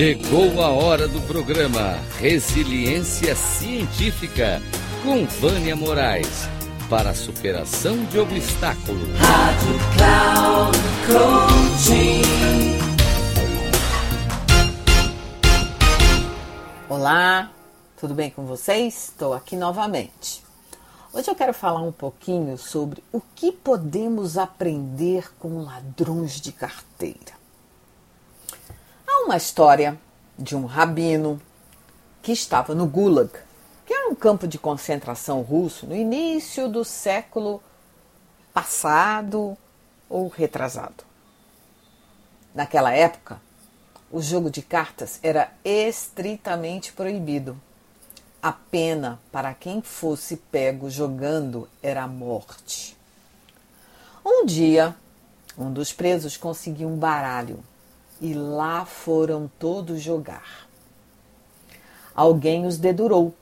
Chegou a hora do programa Resiliência Científica com Vânia Moraes para a superação de obstáculos. Rádio Cloud Coaching. Olá, tudo bem com vocês? Estou aqui novamente. Hoje eu quero falar um pouquinho sobre o que podemos aprender com ladrões de carteira. Uma história de um rabino que estava no Gulag, que era um campo de concentração russo no início do século passado ou retrasado. Naquela época, o jogo de cartas era estritamente proibido. A pena para quem fosse pego jogando era a morte. Um dia, um dos presos conseguiu um baralho e lá foram todos jogar. Alguém os dedurou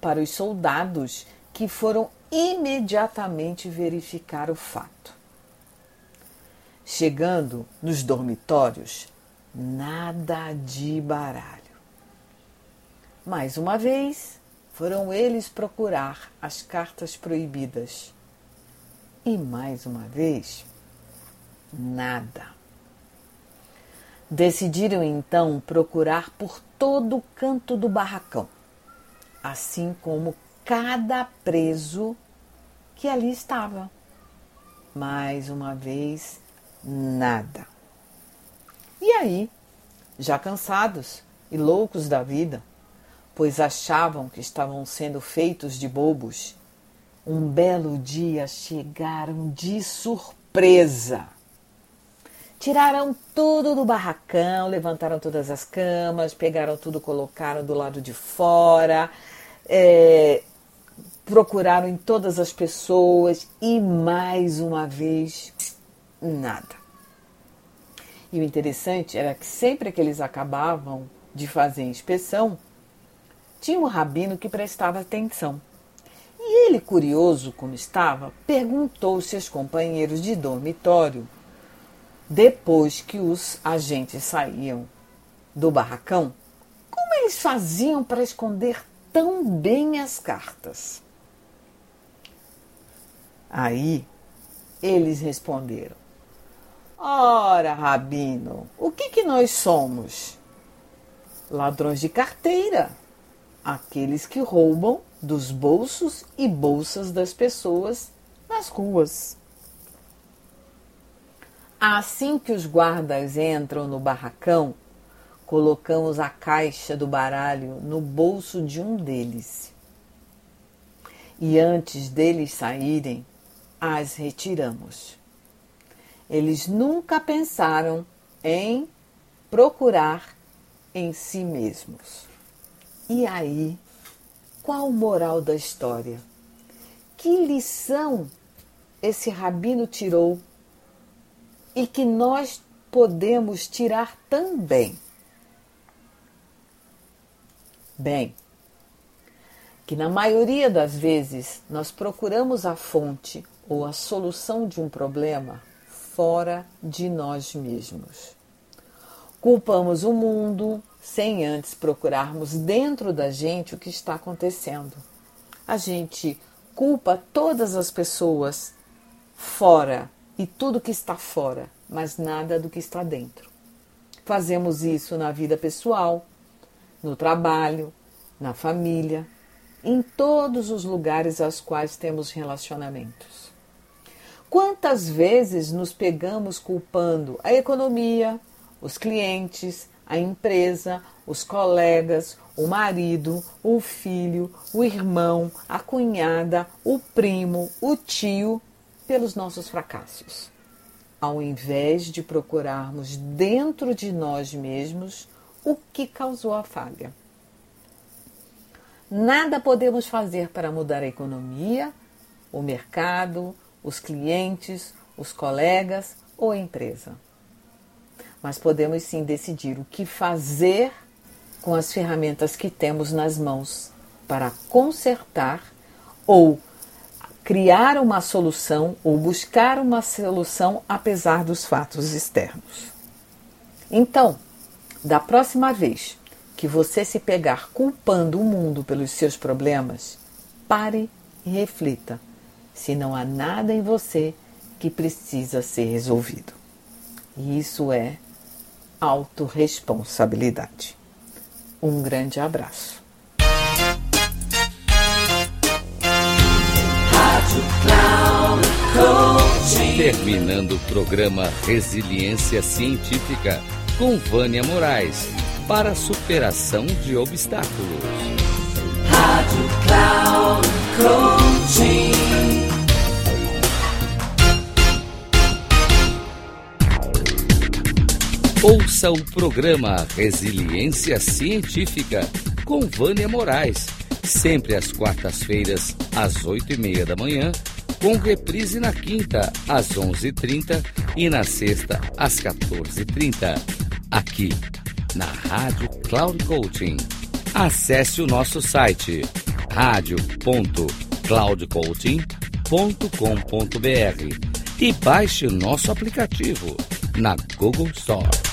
para os soldados que foram imediatamente verificar o fato. Chegando nos dormitórios, nada de baralho. Mais uma vez, foram eles procurar as cartas proibidas. E mais uma vez, nada. Decidiram então procurar por todo o canto do barracão, assim como cada preso que ali estava. Mais uma vez, nada. E aí, já cansados e loucos da vida, pois achavam que estavam sendo feitos de bobos, um belo dia chegaram de surpresa Tiraram tudo do barracão, levantaram todas as camas, pegaram tudo, colocaram do lado de fora, é, procuraram em todas as pessoas e mais uma vez nada. E o interessante era que sempre que eles acabavam de fazer inspeção, tinha um rabino que prestava atenção. E ele, curioso como estava, perguntou aos seus companheiros de dormitório depois que os agentes saíam do barracão, como eles faziam para esconder tão bem as cartas? Aí eles responderam: Ora, Rabino, o que, que nós somos? Ladrões de carteira, aqueles que roubam dos bolsos e bolsas das pessoas nas ruas. Assim que os guardas entram no barracão, colocamos a caixa do baralho no bolso de um deles. E antes deles saírem, as retiramos. Eles nunca pensaram em procurar em si mesmos. E aí, qual o moral da história? Que lição esse rabino tirou e que nós podemos tirar também. Bem, que na maioria das vezes nós procuramos a fonte ou a solução de um problema fora de nós mesmos. Culpamos o mundo sem antes procurarmos dentro da gente o que está acontecendo. A gente culpa todas as pessoas fora e tudo que está fora, mas nada do que está dentro. Fazemos isso na vida pessoal, no trabalho, na família, em todos os lugares aos quais temos relacionamentos. Quantas vezes nos pegamos culpando a economia, os clientes, a empresa, os colegas, o marido, o filho, o irmão, a cunhada, o primo, o tio pelos nossos fracassos, ao invés de procurarmos dentro de nós mesmos o que causou a falha. Nada podemos fazer para mudar a economia, o mercado, os clientes, os colegas ou a empresa. Mas podemos sim decidir o que fazer com as ferramentas que temos nas mãos para consertar ou criar uma solução ou buscar uma solução apesar dos fatos externos. Então, Da próxima vez que você se pegar culpando o mundo pelos seus problemas, pare e reflita se não há nada em você que precisa ser resolvido. E isso é autorresponsabilidade. Um grande abraço. Terminando o programa Resiliência Científica com Vânia Moraes para a superação de obstáculos. Rádio Cloud Coaching. Ouça o programa Resiliência Científica com Vânia Moraes, sempre às quartas-feiras, às oito e meia da manhã, com reprise na quinta, às onze e trinta na sexta, às quatorze e trinta, aqui na Rádio Cloud Coaching. Acesse o nosso site radio.cloudcoaching.com.br e baixe o nosso aplicativo na Google Store.